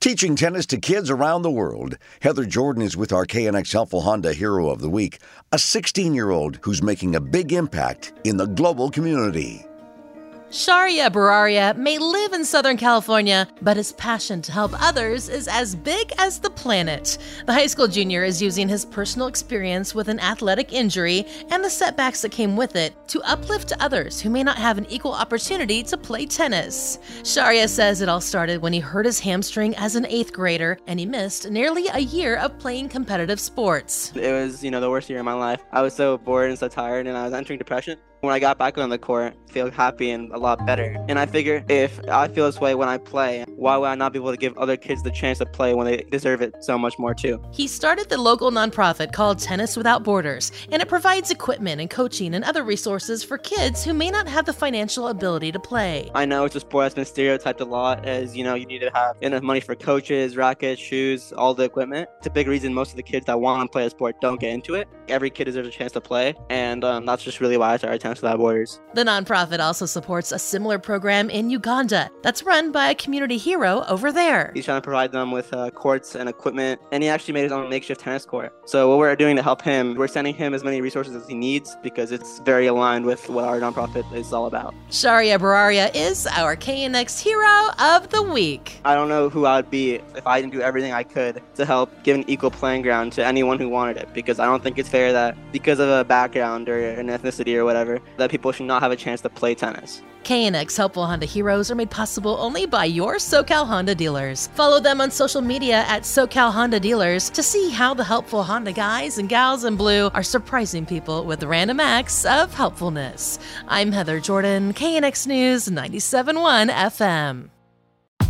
Teaching tennis to kids around the world. Heather Jordan is with our KNX Helpful Honda Hero of the Week, a 16 year old who's making a big impact in the global community. Shaurya Bairaria may live in Southern California, but his passion to help others is as big as the planet. The high school junior is using his personal experience with an athletic injury and the setbacks that came with it to uplift others who may not have an equal opportunity to play tennis. Shaurya says it all started when he hurt his hamstring as an eighth grader and he missed nearly a year of playing competitive sports. It was, you know, the worst year of my life. I was so bored and so tired, and I was entering depression. When I got back on the court, I feel happy and lot better. And I figure if I feel this way when I play, why would I not be able to give other kids the chance to play when they deserve it so much more too? He started the local nonprofit called Tennis Without Borders, and it provides equipment and coaching and other resources for kids who may not have the financial ability to play. I know it's a sport that's been stereotyped a lot as, you know, you need to have enough money for coaches, rackets, shoes, all the equipment. It's a big reason most of the kids that want to play a sport don't get into it. Every kid deserves a chance to play, and um, that's just really why I started Tennis Without Borders. The nonprofit also supports a similar program in Uganda that's run by a community hero over there. He's trying to provide them with uh, courts and equipment, and he actually made his own makeshift tennis court. So what we're doing to help him, we're sending him as many resources as he needs because it's very aligned with what our nonprofit is all about. Shaurya Bairaria is our KNX hero of the week. I don't know who I would be if I didn't do everything I could to help give an equal playing ground to anyone who wanted it because I don't think it's fair that because of a background or an ethnicity or whatever that people should not have a chance to play tennis. KNX Helpful Honda Heroes are made possible only by your SoCal Honda dealers. Follow them on social media at SoCal Honda Dealers to see how the helpful Honda guys and gals in blue are surprising people with random acts of helpfulness. I'm Heather Jordan, KNX News 97.1 FM.